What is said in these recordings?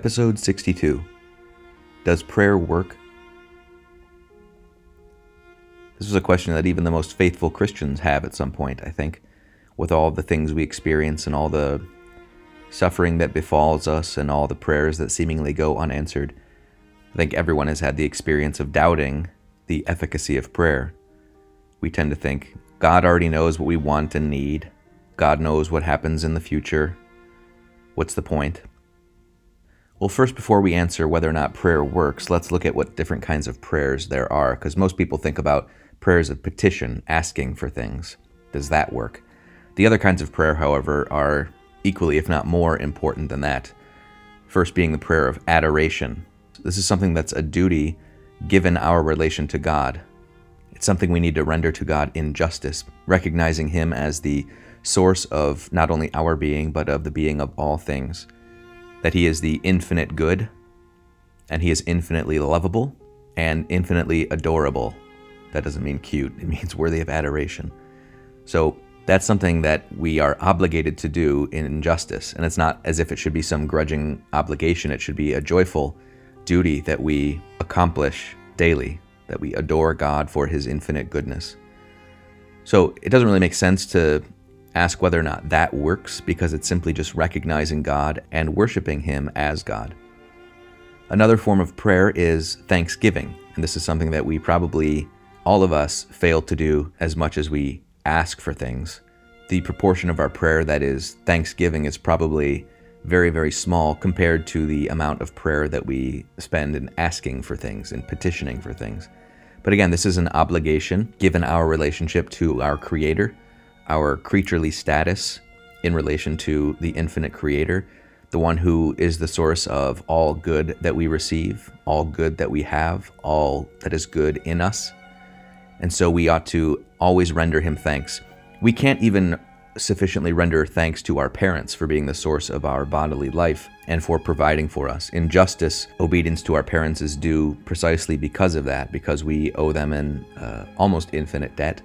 Episode 62 Does Prayer Work? This is a question that even the most faithful Christians have at some point, I think, with all the things we experience and all the suffering that befalls us and all the prayers that seemingly go unanswered. I think everyone has had the experience of doubting the efficacy of prayer. We tend to think God already knows what we want and need. God knows what happens in the future. What's the point? Well, first, before we answer whether or not prayer works, let's look at what different kinds of prayers there are, because most people think about prayers of petition, asking for things. Does that work? The other kinds of prayer, however, are equally, if not more, important than that. First, being the prayer of adoration. This is something that's a duty given our relation to God. It's something we need to render to God in justice, recognizing Him as the source of not only our being, but of the being of all things. That He is the infinite good, and He is infinitely lovable and infinitely adorable. That doesn't mean cute, it means worthy of adoration. So, that's something that we are obligated to do in justice. And it's not as if it should be some grudging obligation, it should be a joyful duty that we accomplish daily, that we adore God for his infinite goodness. So it doesn't really make sense to ask whether or not that works because it's simply just recognizing God and worshiping him as God. Another form of prayer is thanksgiving, and this is something that we probably all of us fail to do as much as we ask for things, the proportion of our prayer that is thanksgiving is probably very, very small compared to the amount of prayer that we spend in asking for things and petitioning for things. But again, this is an obligation given our relationship to our Creator, our creaturely status in relation to the infinite Creator, the one who is the source of all good that we receive, all good that we have, all that is good in us. And so we ought to always render him thanks. We can't even sufficiently render thanks to our parents for being the source of our bodily life and for providing for us. In justice, obedience to our parents is due precisely because of that, because we owe them an uh, almost infinite debt.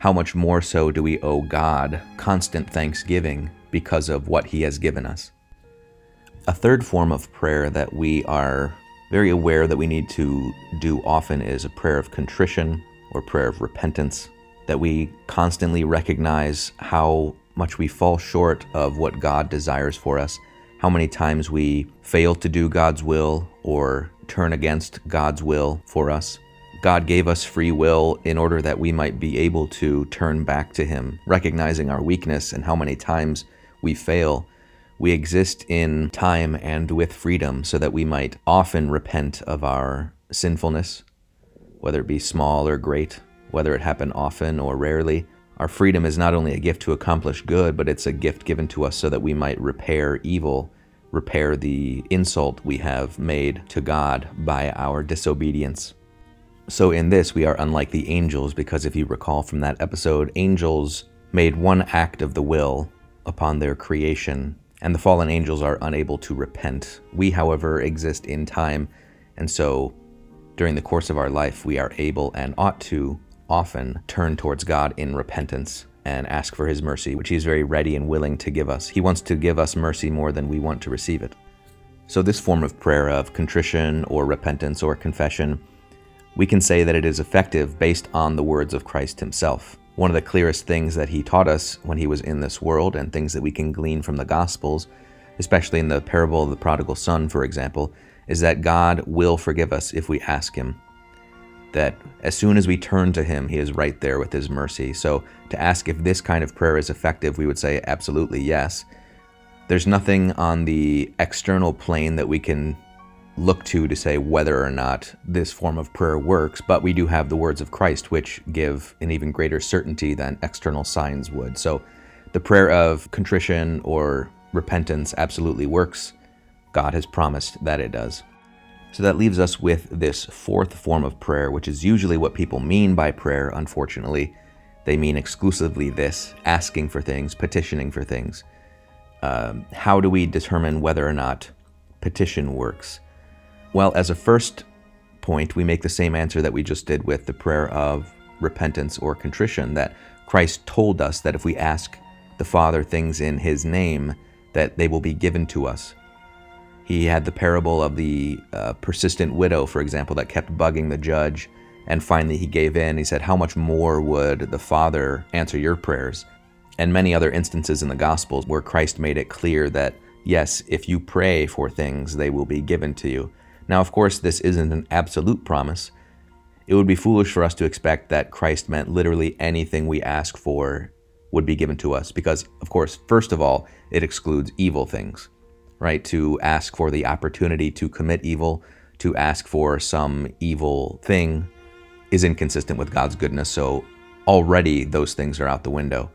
How much more so do we owe God constant thanksgiving because of what He has given us? A third form of prayer that we are very aware that we need to do often is a prayer of contrition or prayer of repentance that we constantly recognize how much we fall short of what God desires for us, how many times we fail to do God's will or turn against God's will for us. God gave us free will in order that we might be able to turn back to Him, recognizing our weakness and how many times we fail. We exist in time and with freedom so that we might often repent of our sinfulness, whether it be small or great whether it happen often or rarely. Our freedom is not only a gift to accomplish good, but it's a gift given to us so that we might repair evil, repair the insult we have made to God by our disobedience. So, in this, we are unlike the angels because if you recall from that episode, angels made one act of the will upon their creation, and the fallen angels are unable to repent. We, however, exist in time, and so during the course of our life, we are able and ought to often turn towards God in repentance and ask for his mercy, which he is very ready and willing to give us. He wants to give us mercy more than we want to receive it. So, this form of prayer of contrition or repentance or confession, we can say that it is effective based on the words of Christ himself. One of the clearest things that he taught us when he was in this world, and things that we can glean from the Gospels, especially in the parable of the prodigal son, for example, is that God will forgive us if we ask him that as soon as we turn to Him, He is right there with His mercy. So, to ask if this kind of prayer is effective, we would say absolutely yes. There's nothing on the external plane that we can look to to say whether or not this form of prayer works, but we do have the words of Christ, which give an even greater certainty than external signs would. So, the prayer of contrition or repentance absolutely works. God has promised that it does. So that leaves us with this fourth form of prayer, which is usually what people mean by prayer, unfortunately. They mean exclusively this asking for things, petitioning for things. Um, how do we determine whether or not petition works? Well, as a first point, we make the same answer that we just did with the prayer of repentance or contrition that Christ told us that if we ask the Father things in His name, that they will be given to us. He had the parable of the uh, persistent widow, for example, that kept bugging the judge. And finally, he gave in. He said, How much more would the Father answer your prayers? And many other instances in the Gospels where Christ made it clear that, yes, if you pray for things, they will be given to you. Now, of course, this isn't an absolute promise. It would be foolish for us to expect that Christ meant literally anything we ask for would be given to us, because, of course, first of all, it excludes evil things right? To ask for the opportunity to commit evil, to ask for some evil thing is inconsistent with God's goodness. So already those things are out the window.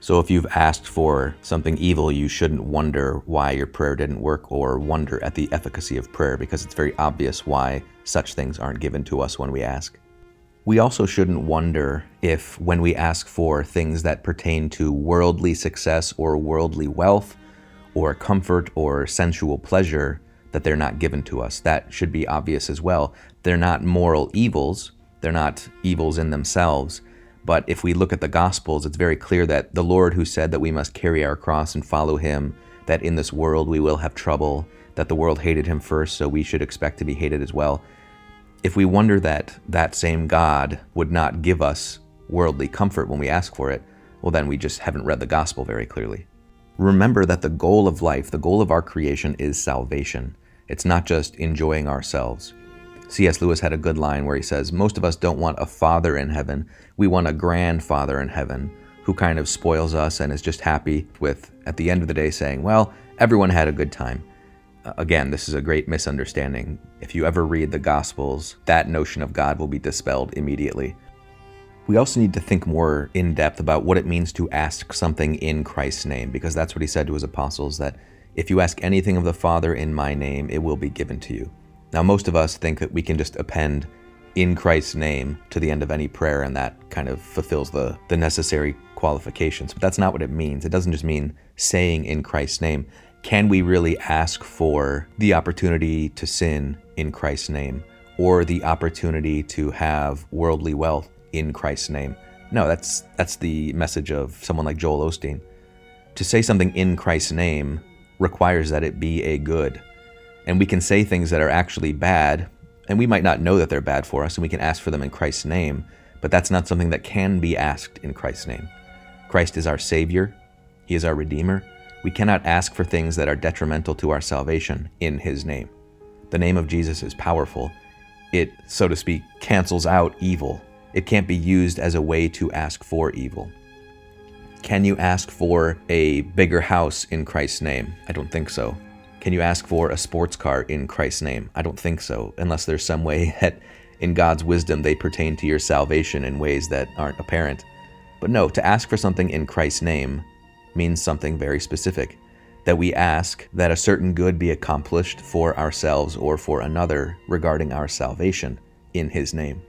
So if you've asked for something evil, you shouldn't wonder why your prayer didn't work or wonder at the efficacy of prayer because it's very obvious why such things aren't given to us when we ask. We also shouldn't wonder if, when we ask for things that pertain to worldly success or worldly wealth, or comfort or sensual pleasure that they're not given to us. That should be obvious as well. They're not moral evils, they're not evils in themselves. But if we look at the Gospels, it's very clear that the Lord who said that we must carry our cross and follow him, that in this world we will have trouble, that the world hated him first, so we should expect to be hated as well. If we wonder that that same God would not give us worldly comfort when we ask for it, well, then we just haven't read the Gospel very clearly remember that the goal of life, the goal of our creation is salvation. It's not just enjoying ourselves. C.S. Lewis had a good line where he says, Most of us don't want a father in heaven, we want a grandfather in heaven who kind of spoils us and is just happy with, at the end of the day, saying, Well, everyone had a good time. Again, this is a great misunderstanding. If you ever read the Gospels, that notion of God will be dispelled immediately we also need to think more in depth about what it means to ask something in Christ's name, because that's what he said to his apostles that if you ask anything of the Father in my name, it will be given to you. Now, most of us think that we can just append in Christ's name to the end of any prayer, and that kind of fulfills the, the necessary qualifications. But that's not what it means. It doesn't just mean saying in Christ's name. Can we really ask for the opportunity to sin in Christ's name, or the opportunity to have worldly wealth in Christ's name. No, that's that's the message of someone like Joel Osteen. To say something in Christ's name requires that it be a good. And we can say things that are actually bad, and we might not know that they're bad for us, and we can ask for them in Christ's name, but that's not something that can be asked in Christ's name. Christ is our Savior, He is our Redeemer. We cannot ask for things that are detrimental to our salvation in His name. The name of Jesus is powerful. It, so to speak, cancels out evil it can't be used as a way to ask for evil. Can you ask for a bigger house in Christ's name? I don't think so. Can you ask for a sports car in Christ's name? I don't think so, unless there's some way that in God's wisdom they pertain to your salvation in ways that aren't apparent. But no, to ask for something in Christ's name means something very specific. That we ask that a certain good be accomplished for ourselves or for another regarding our salvation in His name.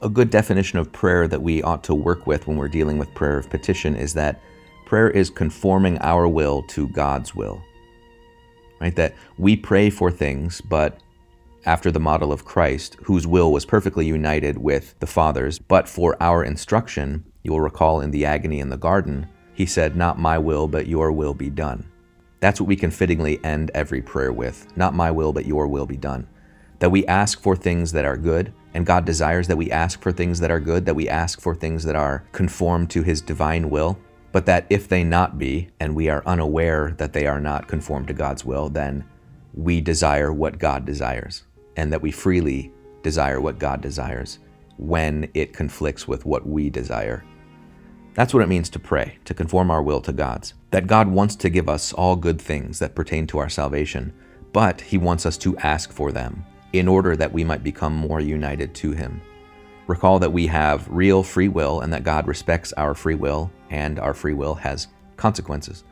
A good definition of prayer that we ought to work with when we're dealing with prayer of petition is that prayer is conforming our will to God's will. Right? That we pray for things, but after the model of Christ, whose will was perfectly united with the Father's, but for our instruction, you will recall in the agony in the garden, he said, Not my will, but your will be done. That's what we can fittingly end every prayer with. Not my will, but your will be done. That we ask for things that are good, and God desires that we ask for things that are good, that we ask for things that are conformed to His divine will, but that if they not be, and we are unaware that they are not conformed to God's will, then we desire what God desires, and that we freely desire what God desires when it conflicts with what we desire. That's what it means to pray, to conform our will to God's. That God wants to give us all good things that pertain to our salvation, but He wants us to ask for them in order that we might become more united to Him. Recall that we have real free will and that God respects our free will, and our free will has consequences.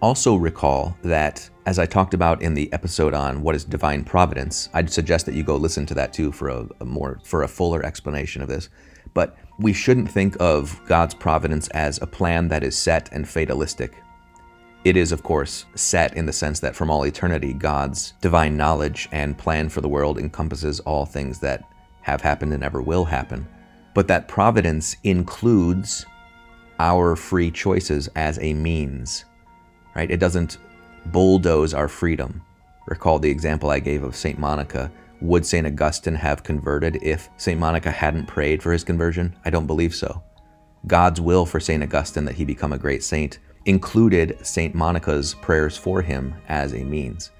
Also, recall that, as I talked about in the episode on what is divine providence, I'd suggest that you go listen to that too for a, a more for a fuller explanation of this. But we shouldn't think of God's providence as a plan that is set and fatalistic, it is, of course, set in the sense that from all eternity, God's divine knowledge and plan for the world encompasses all things that have happened and ever will happen. But that providence includes our free choices as a means, right? It doesn't bulldoze our freedom, Recall the example I gave of St. Monica. Would St. Augustine have converted if St. Monica hadn't prayed for his conversion? I don't believe so. God's will for St. Augustine that he become a great saint included St. Monica's prayers for him as a means.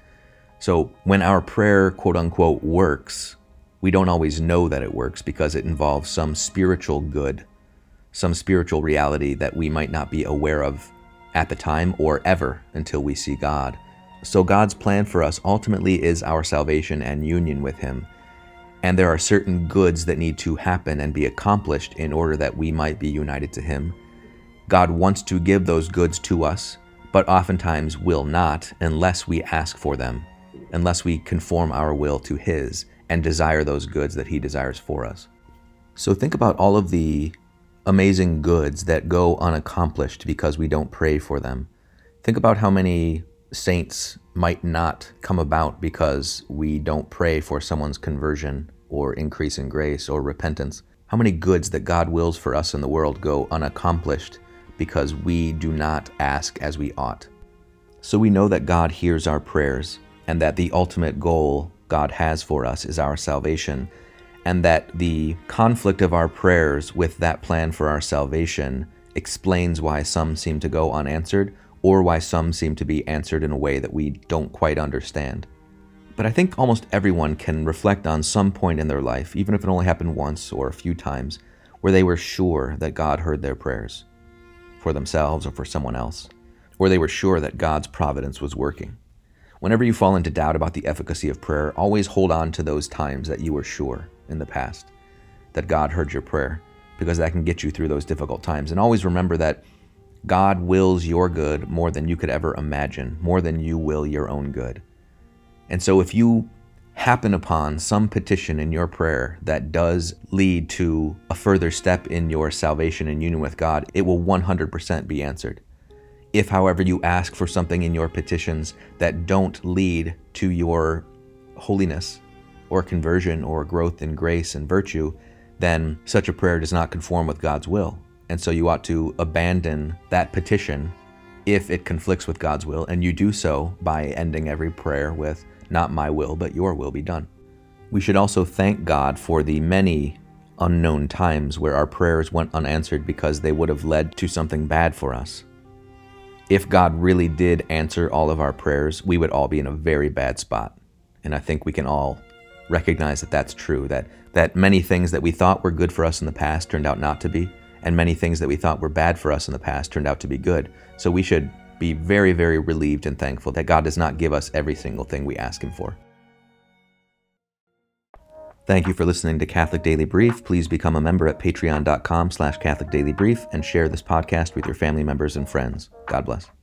So when our prayer, quote unquote, works, we don't always know that it works because it involves some spiritual good, some spiritual reality that we might not be aware of at the time or ever until we see God. So God's plan for us ultimately is our salvation and union with Him. And there are certain goods that need to happen and be accomplished in order that we might be united to Him. God wants to give those goods to us, but oftentimes will not unless we ask for them, unless we conform our will to His and desire those goods that He desires for us. So think about all of the amazing goods that go unaccomplished because we don't pray for them. Think about how many saints might not come about because we don't pray for someone's conversion or increase in grace or repentance. How many goods that God wills for us in the world go unaccomplished because we do not ask as we ought. So we know that God hears our prayers and that the ultimate goal God has for us is our salvation, and that the conflict of our prayers with that plan for our salvation explains why some seem to go unanswered or why some seem to be answered in a way that we don't quite understand. But I think almost everyone can reflect on some point in their life, even if it only happened once or a few times, where they were sure that God heard their prayers for themselves or for someone else, or they were sure that God's providence was working. Whenever you fall into doubt about the efficacy of prayer, always hold on to those times that you were sure in the past that God heard your prayer, because that can get you through those difficult times. And always remember that God wills your good more than you could ever imagine, more than you will your own good. And so if you happen upon some petition in your prayer that does lead to a further step in your salvation and union with God, it will 100% be answered. If, however, you ask for something in your petitions that don't lead to your holiness or conversion or growth in grace and virtue, then such a prayer does not conform with God's will. And so you ought to abandon that petition if it conflicts with God's will, and you do so by ending every prayer with, Not my will, but your will be done. We should also thank God for the many unknown times where our prayers went unanswered because they would have led to something bad for us if God really did answer all of our prayers, we would all be in a very bad spot. And I think we can all recognize that that's true, that, that many things that we thought were good for us in the past turned out not to be, and many things that we thought were bad for us in the past turned out to be good. So we should be very, very relieved and thankful that God does not give us every single thing we ask Him for. Thank you for listening to Catholic Daily Brief. Please become a member at patreon.com slash Catholic Daily Brief and share this podcast with your family members and friends. God bless.